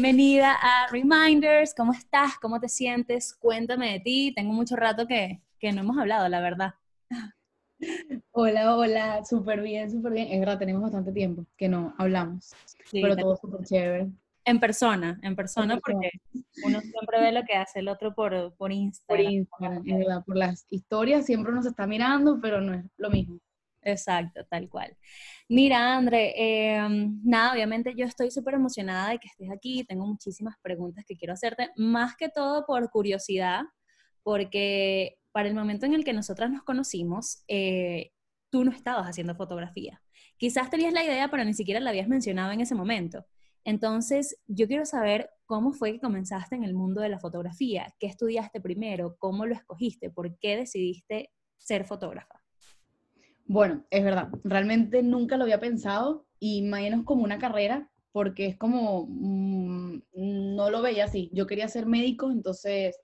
bienvenida a Reminders. ¿Cómo estás? ¿Cómo te sientes? Cuéntame de ti. Tengo mucho rato que, que no hemos hablado, la verdad. Hola, hola, súper bien, súper bien. Es verdad, tenemos bastante tiempo que no hablamos, pero todo súper chévere. En persona, en persona, porque uno siempre ve lo que hace el otro por, por Instagram. Por Instagram, es verdad, por las historias siempre uno se está mirando, pero no es lo mismo. Exacto, tal cual. Mira, André, em, nada, obviamente yo estoy súper emocionada de que estés aquí, tengo muchísimas preguntas que quiero hacerte, más que todo por curiosidad, porque para el momento en el que nosotras nos conocimos, eh, tú no estabas haciendo fotografía. Quizás tenías la idea, pero ni siquiera la habías mencionado en ese momento. Entonces, yo quiero saber cómo fue que comenzaste en el mundo de la fotografía, qué estudiaste primero, cómo lo escogiste, por qué decidiste ser fotógrafa. Bueno, es verdad, realmente nunca lo había pensado y menos como una carrera, porque es como, mm, no lo veía así. Yo quería ser médico, entonces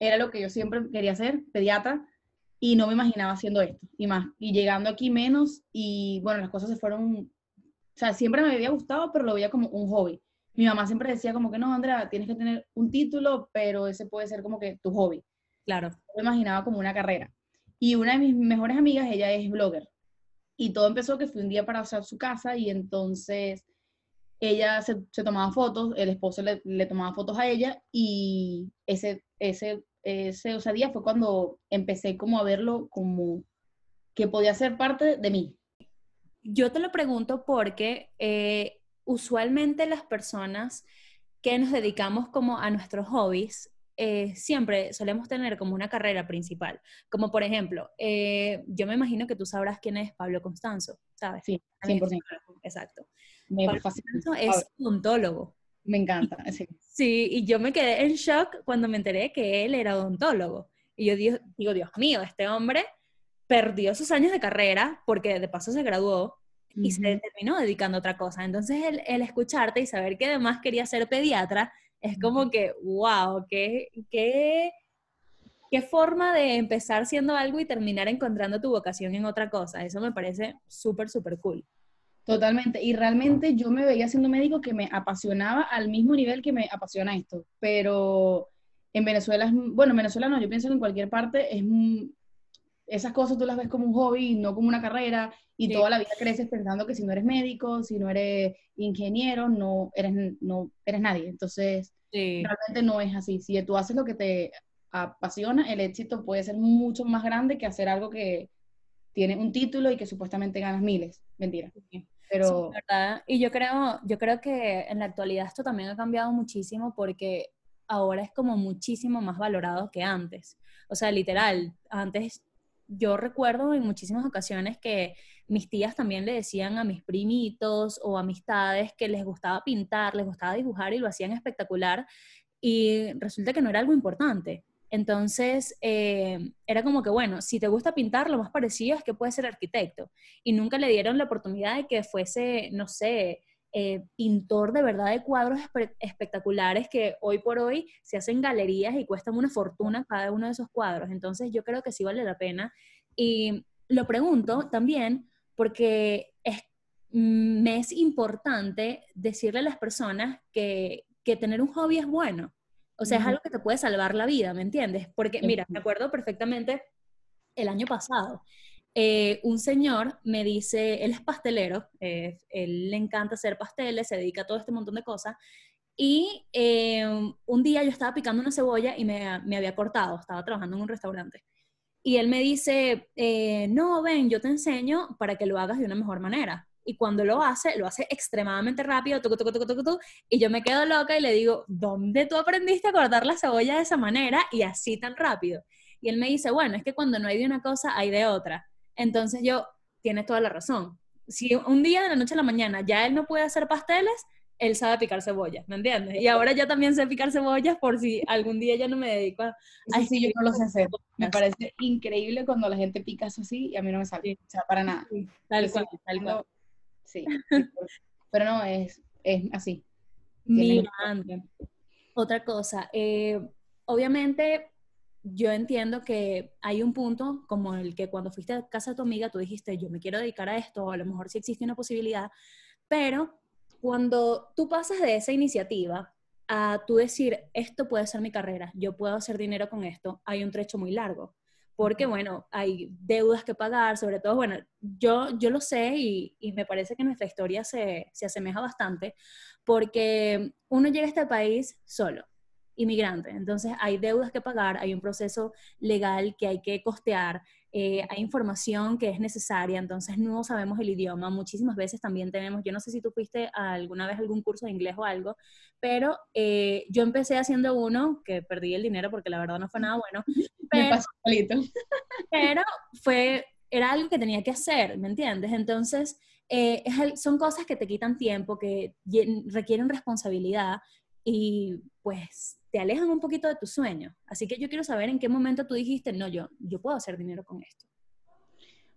era lo que yo siempre quería ser, pediatra, y no me imaginaba haciendo esto, y más. Y llegando aquí menos, y bueno, las cosas se fueron, o sea, siempre me había gustado, pero lo veía como un hobby. Mi mamá siempre decía como que no, Andrea, tienes que tener un título, pero ese puede ser como que tu hobby. Claro. me imaginaba como una carrera. Y una de mis mejores amigas, ella es blogger. Y todo empezó que fui un día para hacer su casa y entonces ella se, tomaba fotos, el esposo le, le, tomaba fotos a ella y ese, ese ese, o día fue cuando empecé como a verlo como que podía ser parte de mí. Yo te lo pregunto porque eh, usualmente las personas que nos dedicamos como a nuestros hobbies, eh, siempre solemos tener como una carrera principal. Como por ejemplo, eh, yo me imagino que tú sabrás quién es Pablo Constanzo, ¿sabes? Sí, 100%. Exacto. Pablo Constanzo es odontólogo. Me encanta, sí. Sí, y yo me quedé en shock cuando me enteré que él era odontólogo. Y yo digo, digo, Dios mío, este hombre perdió sus años de carrera porque de paso se graduó y se terminó dedicando a otra cosa. Entonces, el, el, escucharte y saber que además quería ser pediatra es como que, wow, qué, qué, qué forma de empezar siendo algo y terminar encontrando tu vocación en otra cosa. Eso me parece súper, súper cool. Totalmente. Y realmente yo me veía siendo médico que me apasionaba al mismo nivel que me apasiona esto. Pero en Venezuela, es, bueno, en Venezuela no, yo pienso que en cualquier parte es esas cosas tú las ves como un hobby, no como una carrera, y toda la vida creces pensando que si no eres médico, si no eres ingeniero, no eres, no eres nadie. Entonces, realmente no es así. Si tú haces lo que te apasiona, el éxito puede ser mucho más grande que hacer algo que tiene un título y que supuestamente ganas miles. Mentira. Pero... ¿verdad? Y yo creo, yo creo que en la actualidad esto también ha cambiado muchísimo porque ahora es como muchísimo más valorado que antes. O sea, literal, antes yo recuerdo en muchísimas ocasiones que mis tías también le decían a mis primitos o amistades que les gustaba pintar, les gustaba dibujar y lo hacían espectacular y resulta que no era algo importante. Entonces, eh, era como que, bueno, si te gusta pintar, lo más parecido es que puedes ser arquitecto. Y nunca le dieron la oportunidad de que fuese, no sé, eh, pintor de verdad de cuadros espectaculares que hoy por hoy se hacen galerías y cuestan una fortuna cada uno de esos cuadros. Entonces, yo creo que sí vale la pena. Y lo pregunto también porque es, mm, me es importante decirle a las personas que, que tener un hobby es bueno o sea, es algo que te puede salvar la vida, ¿me entiendes? Porque, mira, me acuerdo perfectamente el año pasado, eh, un señor me dice, él es pastelero, eh, él le encanta hacer pasteles, se dedica a todo este montón de cosas, y eh, un día yo estaba picando una cebolla y me, me, había cortado, estaba trabajando en un restaurante. Y él me dice, no, ven, yo te enseño para que lo hagas de una mejor manera y cuando lo hace, lo hace extremadamente rápido, y yo me quedo loca y le digo, ¿dónde tú aprendiste a cortar la cebolla de esa manera y así tan rápido? Y él me dice, bueno, es que cuando no hay de una cosa, hay de otra. Entonces yo, tienes toda la razón. Si un día de la noche a la mañana ya él no puede hacer pasteles, él sabe picar cebolla, ¿me entiendes? Y ahora ya también sé picar cebollas por si algún día ya no me dedico a... Ay, sí, yo no lo sé hacer. Me parece increíble cuando la gente pica eso así y a mí no me sale. O sea, para nada. tal cual, tal cual. Sí. Pero no, es, es así. Mira, otra cosa. Eh, obviamente, yo entiendo que hay un punto como el que cuando fuiste a casa de tu amiga, tú dijiste, yo me quiero dedicar a esto, o a lo mejor sí existe una posibilidad, pero cuando tú pasas de esa iniciativa a tú decir, esto puede ser mi carrera, yo puedo hacer dinero con esto, hay un trecho muy largo. Porque, bueno, hay deudas que pagar, sobre todo, bueno, yo, yo lo sé y, y me parece que nuestra historia se, se asemeja bastante, porque uno llega a este país solo, inmigrante. Entonces hay deudas que pagar, hay un proceso legal que hay que costear, eh, hay información que es necesaria, entonces no sabemos el idioma. Muchísimas veces también tenemos, yo no sé si tú fuiste alguna vez a algún curso de inglés o algo, pero eh, yo empecé haciendo uno que perdí el dinero porque la verdad no fue nada bueno. Pero, pero fue, era algo que tenía que hacer, ¿me entiendes? Entonces, eh, son cosas que te quitan tiempo, que requieren responsabilidad y pues te alejan un poquito de tu sueño. Así que yo quiero saber en qué momento tú dijiste, no, yo, yo puedo hacer dinero con esto.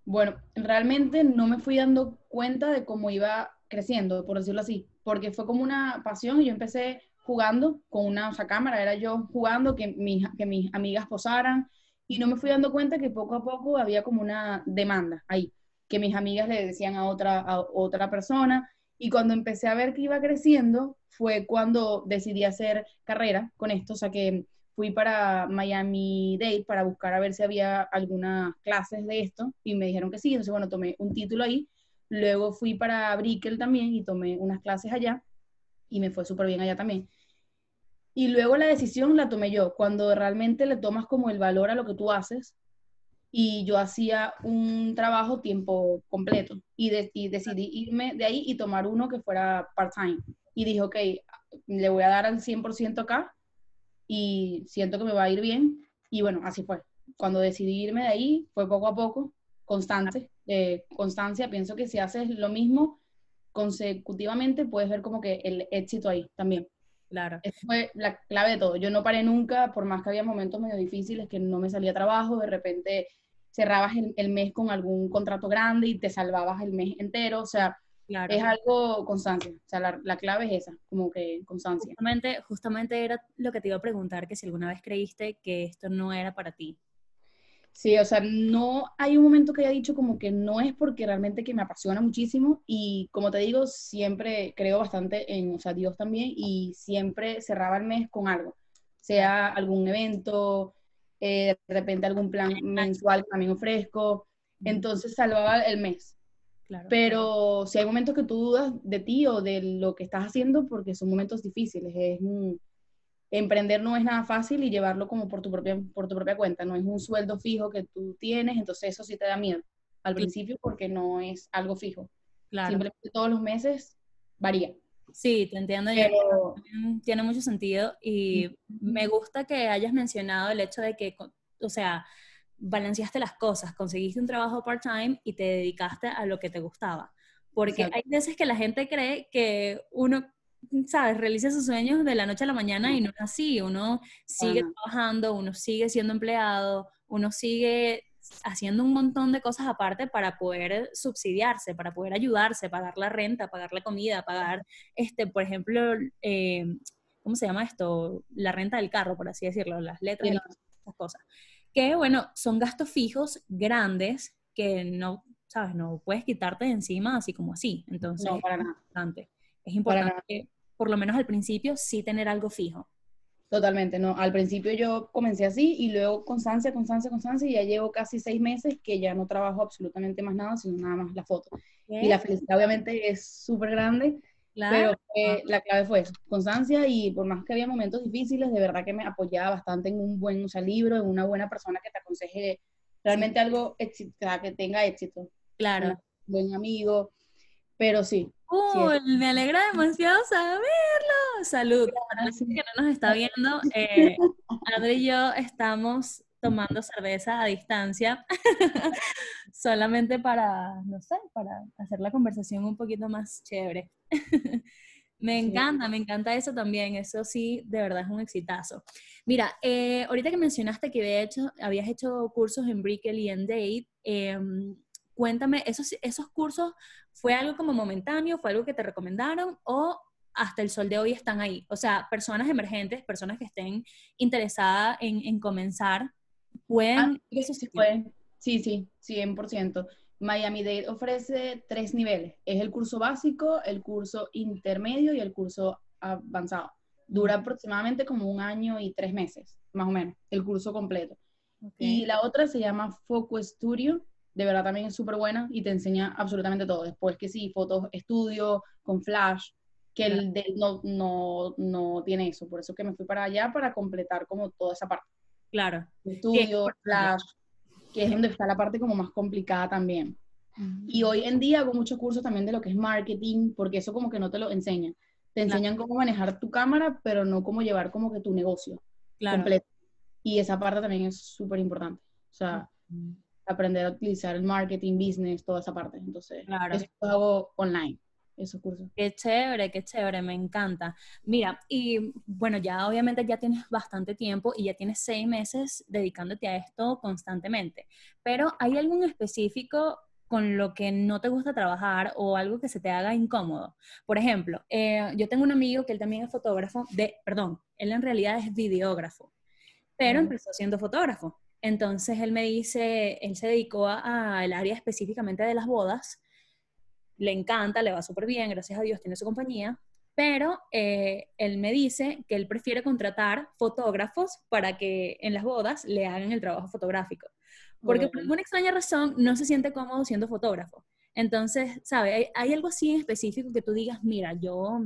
Bueno, realmente no me fui dando cuenta de cómo iba creciendo, por decirlo así, porque fue como una pasión y yo empecé jugando con una o cámara, era yo jugando que mis, que mis amigas posaran y no me fui dando cuenta que poco a poco había como una demanda ahí, que mis amigas le decían a otra, a otra persona y cuando empecé a ver que iba creciendo, fue cuando decidí hacer carrera con esto, o sea que fui para Miami Dade para buscar a ver si había algunas clases de esto. Y me dijeron que sí, entonces bueno, tomé un título ahí, luego fui para Brickell también y tomé unas clases allá. Y me fue súper bien allá también. Y luego la decisión la tomé yo, cuando realmente le tomas como el valor a lo que tú haces y yo hacía un trabajo tiempo completo y, decidí irme de ahí y tomar uno que fuera part-time. Y dije, ok, le voy a dar al 100% acá y siento que me va a ir bien. Y bueno, así fue. Cuando decidí irme de ahí, fue poco a poco, constante, eh, constancia. Pienso que si haces lo mismo consecutivamente, puedes ver como que el éxito ahí también. Claro. Esa fue la clave de todo. Yo no paré nunca, por más que había momentos medio difíciles que no me salía trabajo, de repente cerrabas el, mes con algún contrato grande y te salvabas el mes entero, o sea, es algo constancia, o sea, la, clave es esa, como que constancia. Justamente, justamente era lo que te iba a preguntar, que si alguna vez creíste que esto no era para ti. Sí, o sea, no hay un momento que haya dicho como que no es porque realmente que me apasiona muchísimo y como te digo, siempre creo bastante en, o sea, Dios también y siempre cerraba el mes con algo, sea algún evento, eh, de repente algún plan mensual que también ofrezco, entonces salvaba el mes. Pero si hay momentos que tú dudas de ti o de lo que estás haciendo, porque son momentos difíciles, es emprender no es nada fácil y llevarlo como por tu, propia, por tu propia cuenta, no es un sueldo fijo que tú tienes, entonces eso sí te da miedo al principio porque no es algo fijo. Simplemente todos los meses varía. Sí, te entiendo. Tiene mucho sentido y me gusta que hayas mencionado el hecho de que, o sea, balanceaste las cosas, conseguiste un trabajo part-time y te dedicaste a lo que te gustaba. Porque hay veces que la gente cree que uno, ¿sabes? Realiza sus sueños de la noche a la mañana y no es así. Uno sigue trabajando, uno sigue siendo empleado, uno sigue haciendo un montón de cosas aparte para poder subsidiarse, para poder ayudarse, pagar la renta, pagar la comida, pagar, este, por ejemplo, eh, ¿cómo se llama esto? La renta del carro, por así decirlo, las letras, y esas cosas. Que, bueno, son gastos fijos grandes que no, ¿sabes? No puedes quitarte de encima así como así. Entonces, no, para nada. Es importante, por lo menos al principio, sí tener algo fijo. Totalmente, no. Al principio yo comencé así y luego constancia, constancia, constancia y ya llevo casi seis meses que ya no trabajo absolutamente más nada, sino nada más la foto. Y la felicidad obviamente es súper grande, pero la clave fue eso, constancia y por más que había momentos difíciles, de verdad que me apoyaba bastante en un buen libro, en una buena persona que te aconseje realmente algo que tenga éxito. Claro. Un buen amigo, pero sí, me alegra demasiado saberlo. Salud. Para que no nos está viendo, eh, André y yo estamos tomando cerveza a distancia, solamente para, no sé, para hacer la conversación un poquito más chévere. me encanta, me encanta eso también, eso sí, de verdad es un exitazo. Mira, eh, ahorita que mencionaste que había hecho, habías hecho cursos en Brickell y en Date, em, cuéntame, ¿esos, ¿esos cursos fue algo como momentáneo, fue algo que te recomendaron o hasta el sol de hoy están ahí? O sea, personas emergentes, personas que estén interesadas en, comenzar, ¿pueden...? Ah, eso sí pueden. Sí, sí, 100%. Miami Dade ofrece tres niveles. Es el curso básico, el curso intermedio y el curso avanzado. Dura aproximadamente como un año y tres meses, más o menos, el curso completo. Y la otra se llama Focus Studio, de verdad también es súper buena y te enseña absolutamente todo. Después que sí, fotos estudio con flash, que el de no, no, no tiene eso. Por eso que me fui para allá para completar como toda esa parte. Claro. Estudio, flash, que es donde está la parte como más complicada también. Y hoy en día hago muchos cursos también de lo que es marketing, porque eso como que no te lo enseñan. Te enseñan cómo manejar tu cámara, pero no cómo llevar como que tu negocio completo. Y esa parte también es súper importante. O sea, aprender a utilizar el marketing, business, toda esa parte. Entonces, eso lo hago online, esos cursos. Qué chévere, qué chévere, me encanta. Mira, y bueno, ya obviamente ya tienes bastante tiempo y ya tienes seis meses dedicándote a esto constantemente, pero ¿hay algún específico con lo que no te gusta trabajar o algo que se te haga incómodo. Por ejemplo, eh, yo tengo un amigo que él también es fotógrafo, de, perdón, él en realidad es videógrafo, pero empezó siendo fotógrafo. Entonces él me dice, él se dedicó al área específicamente de las bodas, le encanta, le va súper bien, gracias a Dios tiene su compañía, pero eh, él me dice que él prefiere contratar fotógrafos para que en las bodas le hagan el trabajo fotográfico, porque por alguna extraña razón no se siente cómodo siendo fotógrafo. Entonces, ¿sabe? Hay, algo así en específico que tú digas, mira, yo,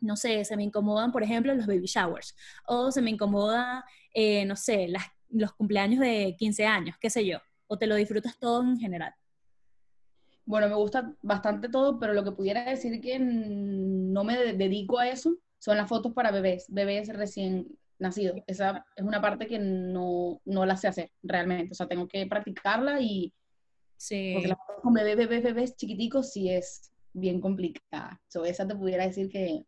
no sé, se me incomodan, por ejemplo, los baby showers, o se me incomoda, eh, no sé, las los cumpleaños de 15 años, qué sé yo, o te lo disfrutas todo en general? Bueno, me gusta bastante todo, pero lo que pudiera decir que no me dedico a eso son las fotos para bebés, bebés recién nacidos. Esa es una parte que no, no la sé hacer realmente, o sea, tengo que practicarla y... Sí. Porque las fotos con bebés, bebés, bebés chiquiticos sí es bien complicada. So, esa te pudiera decir que...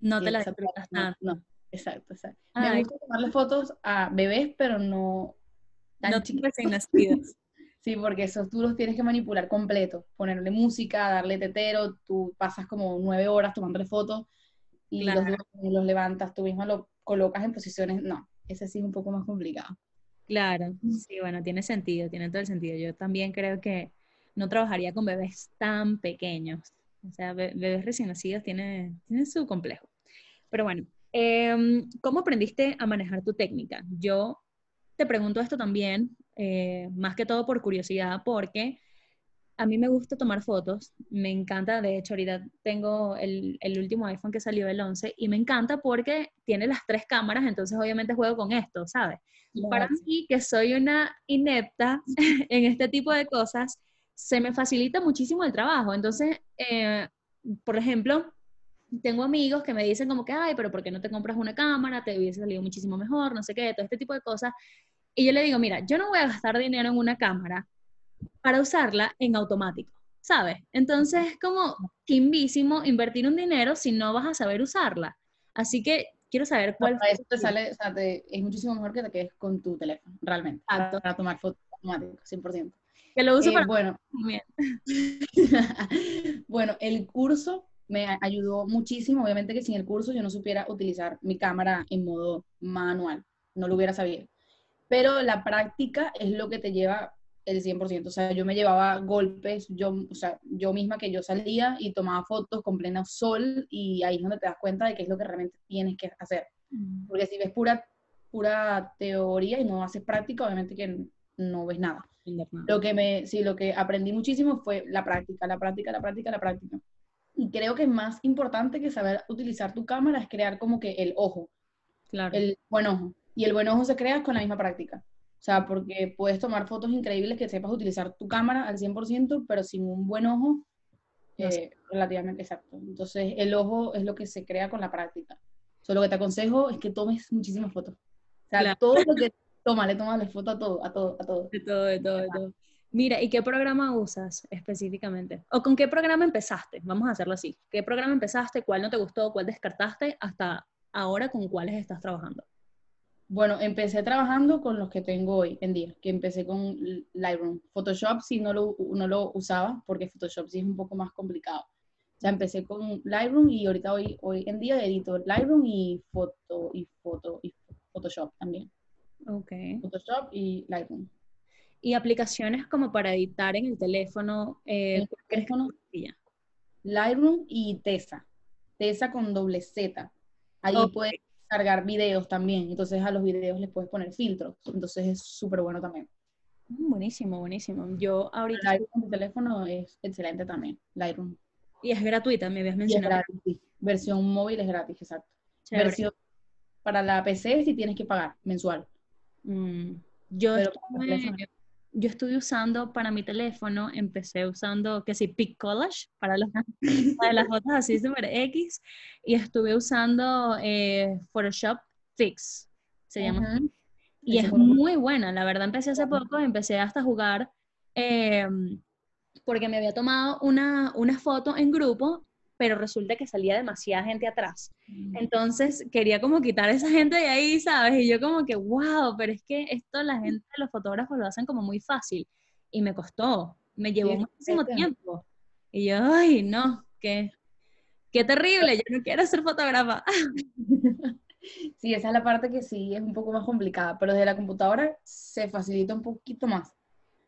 No te la disfrutas nada. no, Exacto, exacto. Me gusta tomarle fotos a bebés, pero no tan no recién nacidos. sí, porque esos tú los tienes que manipular completo, ponerle música, darle tetero, tú pasas como nueve horas tomándole fotos y los, los levantas, tú misma lo colocas en posiciones, no, ese sí es un poco más complicado. Claro, sí, bueno, tiene sentido, tiene todo el sentido. Yo también creo que no trabajaría con bebés tan pequeños. O sea, bebés recién nacidos tienen tiene su complejo. Pero bueno, Em, ¿Cómo aprendiste a manejar tu técnica? Yo te pregunto esto también, eh, más que todo por curiosidad, porque a mí me gusta tomar fotos, me encanta, de hecho ahorita tengo el, último iPhone que salió el 11 y me encanta porque tiene las tres cámaras, entonces obviamente juego con esto, ¿sabes? Para mí, que soy una inepta en este tipo de cosas, se me facilita muchísimo el trabajo. Entonces, eh, por ejemplo, tengo amigos que me dicen como que, ay, pero ¿por qué no te compras una cámara? Te hubiese salido muchísimo mejor, no sé qué, todo este tipo de cosas. Y yo le digo, mira, yo no voy a gastar dinero en una cámara para usarla en automático, ¿sabes? Entonces es como invísimo invertir un dinero si no vas a saber usarla. Así que quiero saber cuál... Para eso te sale, o sea, es muchísimo mejor que te quedes con tu teléfono, realmente, para, tomar fotos automáticas, 100%. Que lo uso eh, para... Bueno, bueno, el curso me ayudó muchísimo. Obviamente que sin el curso yo no supiera utilizar mi cámara en modo manual, no lo hubiera sabido. Pero la práctica es lo que te lleva el 100%. O sea, yo me llevaba golpes, yo, o sea, yo misma que yo salía y tomaba fotos con pleno sol y ahí es donde te das cuenta de qué es lo que realmente tienes que hacer. Mm. Porque si ves pura, pura teoría y no haces práctica, obviamente que no ves nada. Lo que me, sí, lo que aprendí muchísimo fue la práctica, la práctica, la práctica, la práctica. Y creo que más importante que saber utilizar tu cámara es crear como que el ojo. Claro. El buen ojo. Y el buen ojo se crea con la misma práctica. O sea, porque puedes tomar fotos increíbles que sepas utilizar tu cámara al 100%, pero sin un buen ojo, eh, relativamente exacto. Entonces, el ojo es lo que se crea con la práctica. Solo lo que te aconsejo es que tomes muchísimas fotos. O sea, todo lo que toma, le tomas la foto a todo, a todo, a todo. De todo, de todo, de todo. Mira, ¿y qué programa usas específicamente? ¿O con qué programa empezaste? Vamos a hacerlo así. ¿Qué programa empezaste? ¿Cuál no te gustó? ¿Cuál descartaste? Hasta ahora, ¿con cuáles estás trabajando? Bueno, empecé trabajando con los que tengo hoy en día, que empecé con Lightroom. Photoshop sí no lo, no lo usaba, porque Photoshop sí es un poco más complicado. O sea, empecé con Lightroom y ahorita hoy, hoy en día edito Lightroom y foto y foto y Photoshop también. Ok. Photoshop y Lightroom y aplicaciones como para editar en el teléfono. Eh, el teléfono Lightroom y Tesa. Tesa con doble Z. Ahí puedes cargar videos también, entonces a los videos les puedes poner filtros, entonces es súper bueno también. Mm, Buenísimo, buenísimo. Yo ahorita... Lightroom en teléfono es excelente también, Lightroom. Y es gratuita, me habías Y es mencionado. gratis. Versión móvil es gratis, exacto. Chévere. Versión para la PC sí tienes que pagar mensual. Mm, Yo Pero estuve, yo estuve usando para mi teléfono, empecé usando, que sí, Pic Collage, para, los, para las fotos así super X, y estuve usando eh, Photoshop Fix, se llama. Y es es muy muy buena, la verdad empecé hace poco, empecé hasta a jugar, eh, porque me había tomado una, una foto en grupo, pero resulta que salía demasiada gente atrás. Entonces quería como quitar a esa gente de ahí, ¿sabes? Y yo como que, wow, pero es que esto la gente, los fotógrafos lo hacen como muy fácil. Y me costó, me llevó muchísimo tiempo. Y yo, ay, no, qué, qué terrible, yo no quiero ser fotógrafa. Sí, esa es la parte que sí es un poco más complicada, pero desde la computadora se facilita un poquito más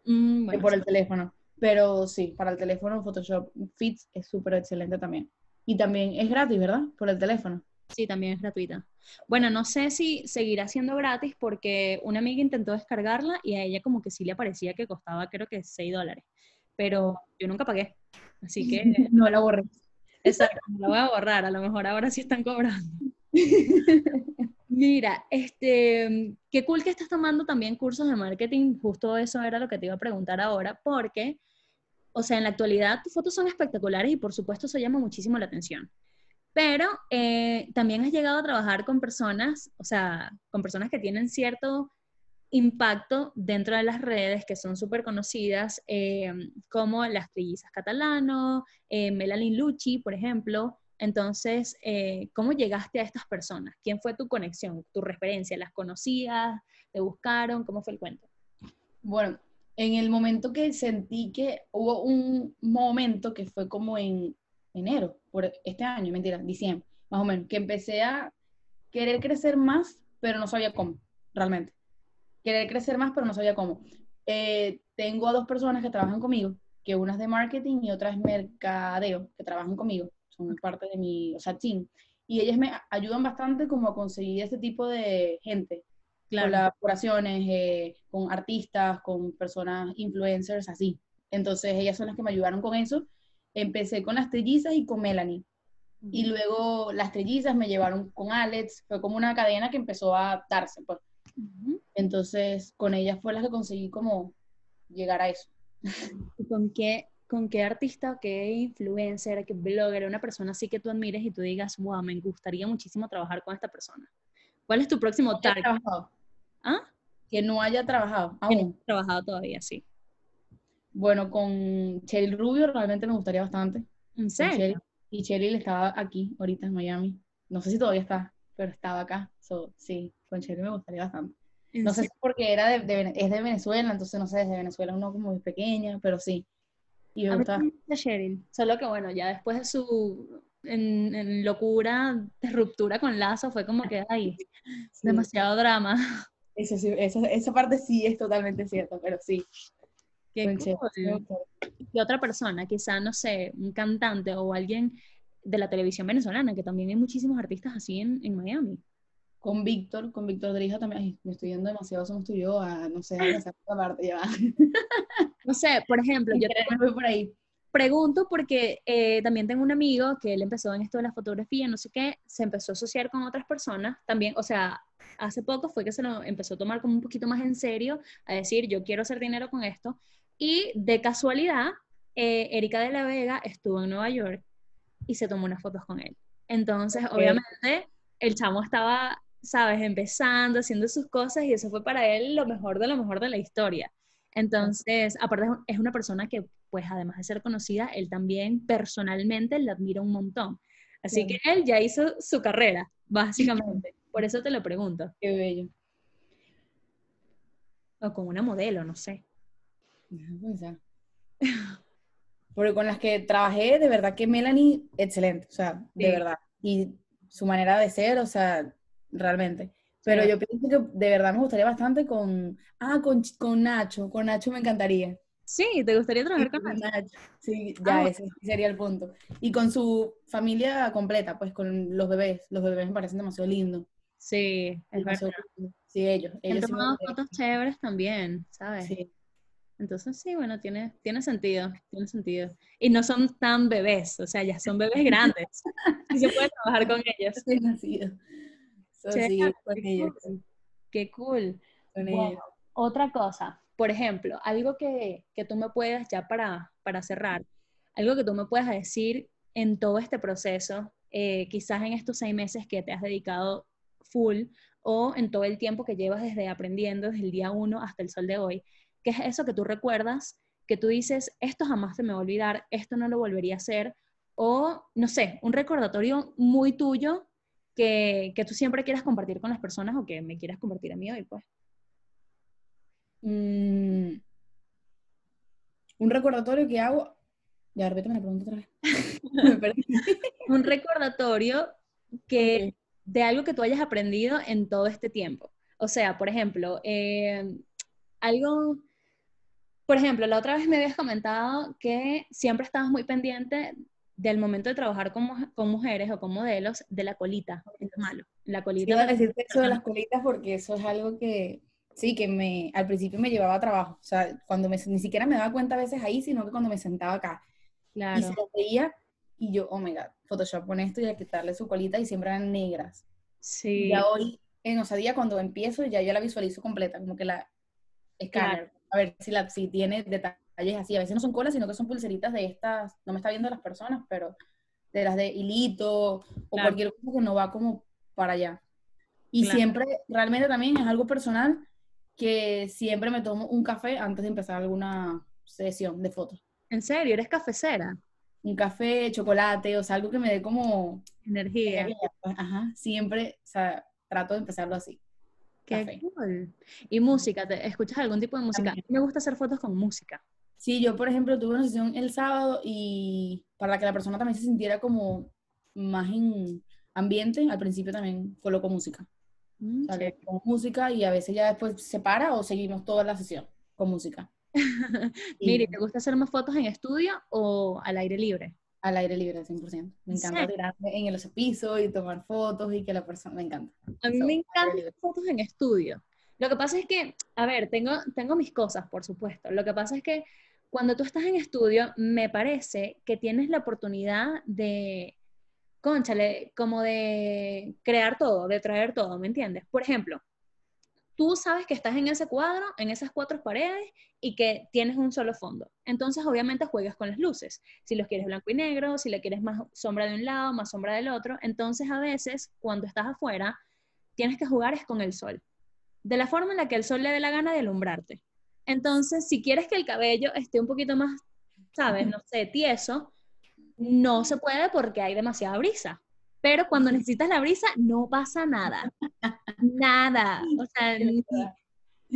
Mm, que bueno, por el teléfono. Pero sí, para el teléfono Photoshop Fits es súper excelente también. Y también es gratis, ¿verdad? Por el teléfono. sí, también es gratuita. Bueno, no sé si seguirá siendo gratis porque una amiga intentó descargarla y a ella como que sí le parecía que costaba creo que 6 dólares. Pero yo nunca pagué. Así que No la borres. Exacto, la voy a borrar, a lo mejor ahora sí están cobrando. Mira, este, qué cool que estás tomando también cursos de marketing, justo eso era lo que te iba a preguntar ahora, porque, o sea, en la actualidad tus fotos son espectaculares y por supuesto eso llama muchísimo la atención. Pero eh, también has llegado a trabajar con personas, o sea, con personas que tienen cierto impacto dentro de las redes que son súper conocidas, eh, como las trillizas catalano, eh, Melanie Lucci, por ejemplo. Entonces, eh, ¿cómo llegaste a estas personas? ¿Quién fue tu conexión, tu referencia? ¿Las conocías? ¿Te buscaron? ¿Cómo fue el cuento? Bueno, en el momento que sentí que hubo un momento que fue como en enero, por este año, mentira, diciembre, más o menos, que empecé a querer crecer más, pero no sabía cómo, realmente. Querer crecer más, pero no sabía cómo. Eh, tengo a dos personas que trabajan conmigo, que una es de marketing y otra es mercadeo, que trabajan conmigo, son parte de mi, o sea, team. Y ellas me ayudan bastante como a conseguir este tipo de gente, colaboraciones eh, con artistas, con personas influencers, así. Entonces ellas son las que me ayudaron con eso. Empecé con las trillizas y con Melanie. Y luego las trillizas me llevaron con Alex. Fue como una cadena que empezó a darse. Pues. Ujú. Entonces con ellas fue las que conseguí como llegar a eso. ¿Y con qué, con qué artista, qué influencer, qué blogger, una persona así que tú admires y tú digas, wow, me gustaría muchísimo trabajar con esta persona? ¿Cuál es tu próximo target? trabajado. ¿Ah? Que no haya trabajado Que no aún. has trabajado todavía, sí. Bueno, con Cheryl Rubio realmente me gustaría bastante. ¿En serio? Cheryl. Y Cheryl estaba aquí, ahorita en Miami. No sé si todavía está, pero estaba acá. So, sí, con Cheryl me gustaría bastante. ¿En No sé si porque era de, de es de Venezuela, entonces no sé, desde Venezuela uno como muy pequeña, pero sí. Y me gusta. también me gusta Cheryl, solo que bueno, ya después de su en, en locura, de ruptura con Lazo, fue como que, ay, sí, demasiado drama. eso sí, esa, esa parte sí es totalmente cierta, pero sí. Qué cool. Y otra persona, quizá, no sé, un cantante o alguien de la televisión venezolana, que también hay muchísimos artistas así en, en Miami. Con Víctor, con Víctor Drija también. Ay, me estoy yendo demasiado, somos tú y yo, a, no sé, a esa parte ya. No sé, por ejemplo, yo voy por ahí. Pregunto porque eh, también tengo un amigo que él empezó en esto de la fotografía, no sé qué, se empezó a asociar con otras personas, también, o sea, hace poco fue que se lo empezó a tomar como un poquito más en serio, a decir, yo quiero hacer dinero con esto, y de casualidad, eh, Erika de la Vega estuvo en Nueva York y se tomó unas fotos con él. Entonces, Ok. obviamente, el chamo estaba, sabes, empezando, haciendo sus cosas y eso fue para él lo mejor de lo mejor de la historia. Entonces, aparte es una persona que, pues, además de ser conocida, él también personalmente le admira un montón. Así que él ya hizo su carrera, básicamente. Por eso te lo pregunto. Qué bello. O con una modelo, no sé. Pensar. Porque con las que trabajé, de verdad que Melanie, excelente, o sea, de verdad. Y su manera de ser, o sea, realmente. Pero Sí. yo pienso que de verdad me gustaría bastante con, ah, con, con Nacho, con Nacho me encantaría. Sí, ¿te gustaría trabajar con él? Sí, ya Ah, ese sería el punto. Y con su familia completa, pues con los bebés. Los bebés me parecen demasiado lindos. Sí, es verdad. Sí, ellos. Han ellos sí me tomado gustaría. fotos chéveres también, ¿sabes? Sí. Entonces sí, bueno, tiene, tiene sentido, tiene sentido. Y no son tan bebés, o sea, ya son bebés grandes. Y se puede trabajar con ellos. Sí, nacido. So, sí, con qué ellos. cool. Qué cool. Con Bueno, ellos. otra cosa, por ejemplo, algo que, que tú me puedas, ya para, para cerrar, algo que tú me puedas decir en todo este proceso, eh, quizás en estos seis meses que te has dedicado full o en todo el tiempo que llevas desde aprendiendo, desde el día uno hasta el sol de hoy, ¿qué es eso que tú recuerdas, que tú dices, esto jamás se me va a olvidar, esto no lo volvería a hacer? O, no sé, un recordatorio muy tuyo que, que tú siempre quieras compartir con las personas o que me quieras compartir a mí hoy, pues. Mm, un recordatorio que hago. Ya, repíteme la pregunta otra vez. Un recordatorio que, de algo que tú hayas aprendido en todo este tiempo. O sea, por ejemplo, eh, algo, por ejemplo, la otra vez me habías comentado que siempre estabas muy pendiente del momento de trabajar con, con mujeres o con modelos de la colita, es malo. La Sí, colita. Iba a decirte eso de las colitas porque eso es algo que, sí, que me, al principio me llevaba a trabajo. O sea, cuando me, ni siquiera me daba cuenta a veces ahí, sino que cuando me sentaba acá y Claro, se lo veía y yo, oh my God, Photoshop pone esto y a quitarle su colita y siempre eran negras. sí, Ya hoy, en osadía, cuando empiezo, ya yo la visualizo completa, como que la escáner, a ver si, la, si tiene detalles así. A veces no son colas, sino que son pulseritas de estas, no me está viendo las personas, pero de las de hilito o Claro. cualquier cosa que no va como para allá. Y Claro. siempre, realmente también es algo personal que siempre me tomo un café antes de empezar alguna sesión de fotos. en serio, eres cafecera, Un café, chocolate, o sea, algo que me dé como energía. pues, Ajá, siempre, o sea, trato de empezarlo así. Qué café. cool. Y música, ¿te escuchas algún tipo de música? A mí me gusta hacer fotos con música. Sí, yo, por ejemplo, tuve una sesión el sábado y para que la persona también se sintiera como más en ambiente, al principio también coloco música. Mm, O sea, le chévere. pongo música y a veces ya después se para o seguimos toda la sesión con música. Mire, ¿te gusta hacer más fotos en estudio o al aire libre? al aire libre, 100%. Me ¿En encanta serio? tirarme en el piso y tomar fotos y que la persona, me encanta. A mí So, me encantan fotos en estudio. Lo que pasa es que, a ver, tengo, tengo mis cosas, por supuesto. Lo que pasa es que cuando tú estás en estudio, me parece que tienes la oportunidad de, conchale, como de crear todo, de traer todo, ¿me entiendes? Por ejemplo, tú sabes que estás en ese cuadro, en esas cuatro paredes y que tienes un solo fondo. Entonces, obviamente, juegas con las luces. Si los quieres blanco y negro, si le quieres más sombra de un lado, más sombra del otro. Entonces, a veces, cuando estás afuera, tienes que jugar es con el sol. De la forma en la que el sol le dé la gana de alumbrarte. Entonces, si quieres que el cabello esté un poquito más, ¿sabes? No sé, tieso, no se puede porque hay demasiada brisa. Pero cuando necesitas la brisa, no pasa nada. Nada. O sea,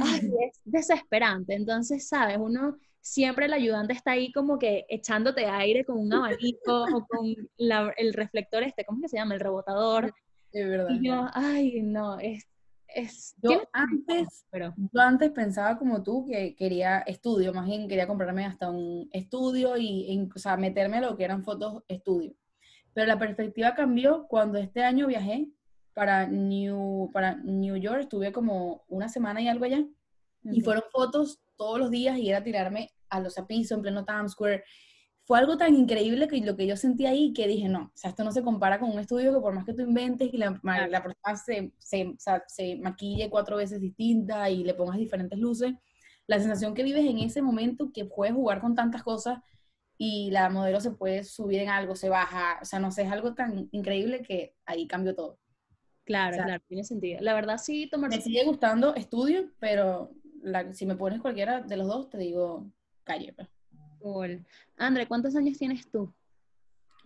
ay, es desesperante. Entonces, ¿sabes? Uno siempre el ayudante está ahí como que echándote aire con un abanico o con la- el reflector este, ¿cómo que se llama? El rebotador. Es verdad. Y yo, ay, no, es... es Yo antes, Pero, yo antes pensaba como tú que quería estudio, más bien quería comprarme hasta un estudio y, e, o sea, meterme a lo que eran fotos estudio. Pero la perspectiva cambió cuando este año viajé para New, para New York, estuve como una semana y algo allá, y fueron fotos todos los días y era tirarme a los pisos en pleno Times Square. Fue algo tan increíble que lo que yo sentí ahí que dije, no, o sea, esto no se compara con un estudio que por más que tú inventes y la, la persona se, se, se maquille cuatro veces distinta y le pongas diferentes luces, la sensación que vives en ese momento que puedes jugar con tantas cosas y la modelo se puede subir en algo, se baja, o sea, no sé, es algo tan increíble que ahí cambió todo. Claro, O sea, claro, tiene sentido. La verdad sí, tomar Me sigue gustando estudio, pero la- si me pones cualquiera de los dos, te digo calle. pues. Cool. André, ¿cuántos años tienes tú?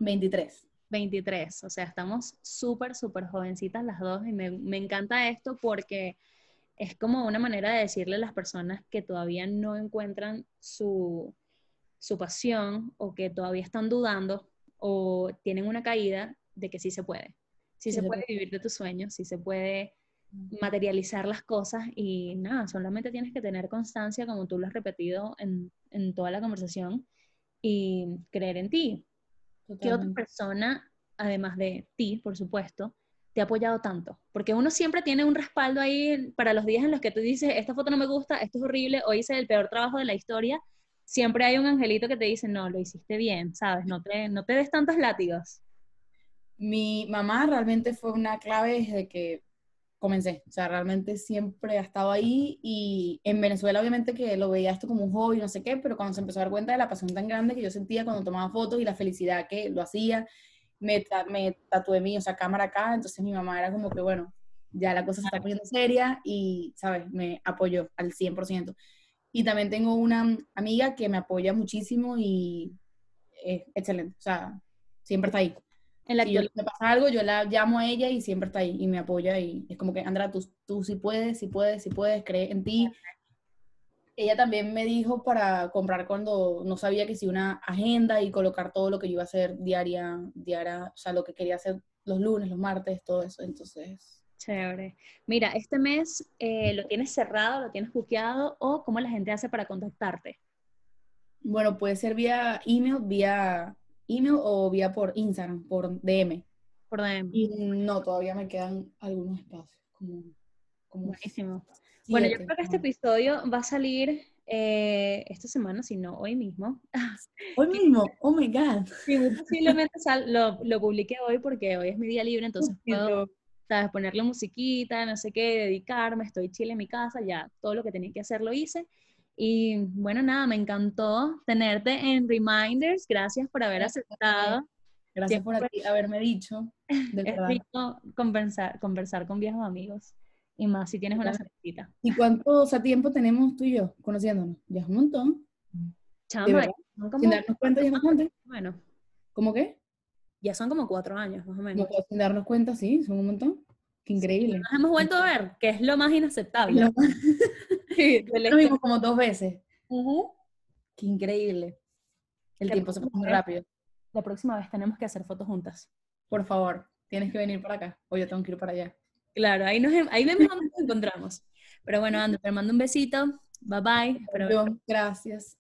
23. 23, o sea, estamos súper, súper jovencitas las dos y me, me encanta esto porque es como una manera de decirle a las personas que todavía no encuentran su, su pasión o que todavía están dudando o tienen una caída de que sí se puede. Sí, Sí se se puede puede. vivir de tus sueños, sí se puede materializar las cosas y nada, solamente tienes que tener constancia, como tú lo has repetido en, en toda la conversación, y creer en ti. ¿Qué otra persona, además de ti, por supuesto, te ha apoyado tanto? Porque uno siempre tiene un respaldo ahí para los días en los que tú dices, esta foto no me gusta, esto es horrible, hoy hice el peor trabajo de la historia. Siempre hay un angelito que te dice, no, lo hiciste bien, ¿sabes? No te, no te des tantos látigos. Mi mamá realmente fue una clave desde que comencé. O sea, realmente siempre ha estado ahí y en Venezuela obviamente que lo veía esto como un hobby, no sé qué, pero cuando se empezó a dar cuenta de la pasión tan grande que yo sentía cuando tomaba fotos y la felicidad que lo hacía, me, me tatué mi, o sea, cámara acá, entonces mi mamá era como que, bueno, ya la cosa se está poniendo seria y, ¿sabes? Me apoyó al 100%. Y también tengo una amiga que me apoya muchísimo y es excelente, o sea, siempre está ahí. En la si yo, me pasa algo, yo la llamo a ella y siempre está ahí y me apoya y es como que, Andra, tú, tú sí puedes, sí puedes, sí puedes, cree en ti. Ella también me dijo para comprar cuando no sabía que si una agenda y colocar todo lo que yo iba a hacer diaria, diaria, o sea, lo que quería hacer los lunes, los martes, todo eso. Entonces, Chévere. Mira, este mes eh, lo tienes cerrado, lo tienes buqueado o cómo la gente hace para contactarte. Bueno, puede ser vía email, vía email o vía por Instagram, por DM. Por DM. Y no, todavía me quedan algunos espacios. Como, Buenísimo. bueno, yo creo que este episodio va a salir eh, esta semana, si no hoy mismo. Hoy mismo, oh my God. Sí, posiblemente lo, lo publique hoy porque hoy es mi día libre, entonces puedo ¿sabes? ponerle musiquita, no sé qué, dedicarme, estoy chile en mi casa, ya todo lo que tenía que hacer lo hice. Y bueno, nada, me encantó tenerte en Reminders. Gracias por haber aceptado. Gracias por haberme dicho. es rico conversar, conversar con viejos amigos. Y más si tienes una cervecita. ¿Y cuánto tiempo tenemos tú y yo conociéndonos? Ya es un montón. Chama, sin darnos cuenta ya es bastante. Bueno. ¿Cómo qué? Ya son como cuatro años, más o menos. sin darnos cuenta, sí, son un montón. Qué increíble. nos hemos vuelto a ver, que es lo más inaceptable. Lo más... Nos vimos como dos veces. Qué increíble. El tiempo se pasa muy rápido. La próxima vez tenemos que hacer fotos juntas. Por favor, tienes que venir para acá o yo tengo que ir para allá. Claro, ahí, nos, ahí vemos dónde nos encontramos. Pero bueno, André, te mando un besito. Bye bye. Gracias.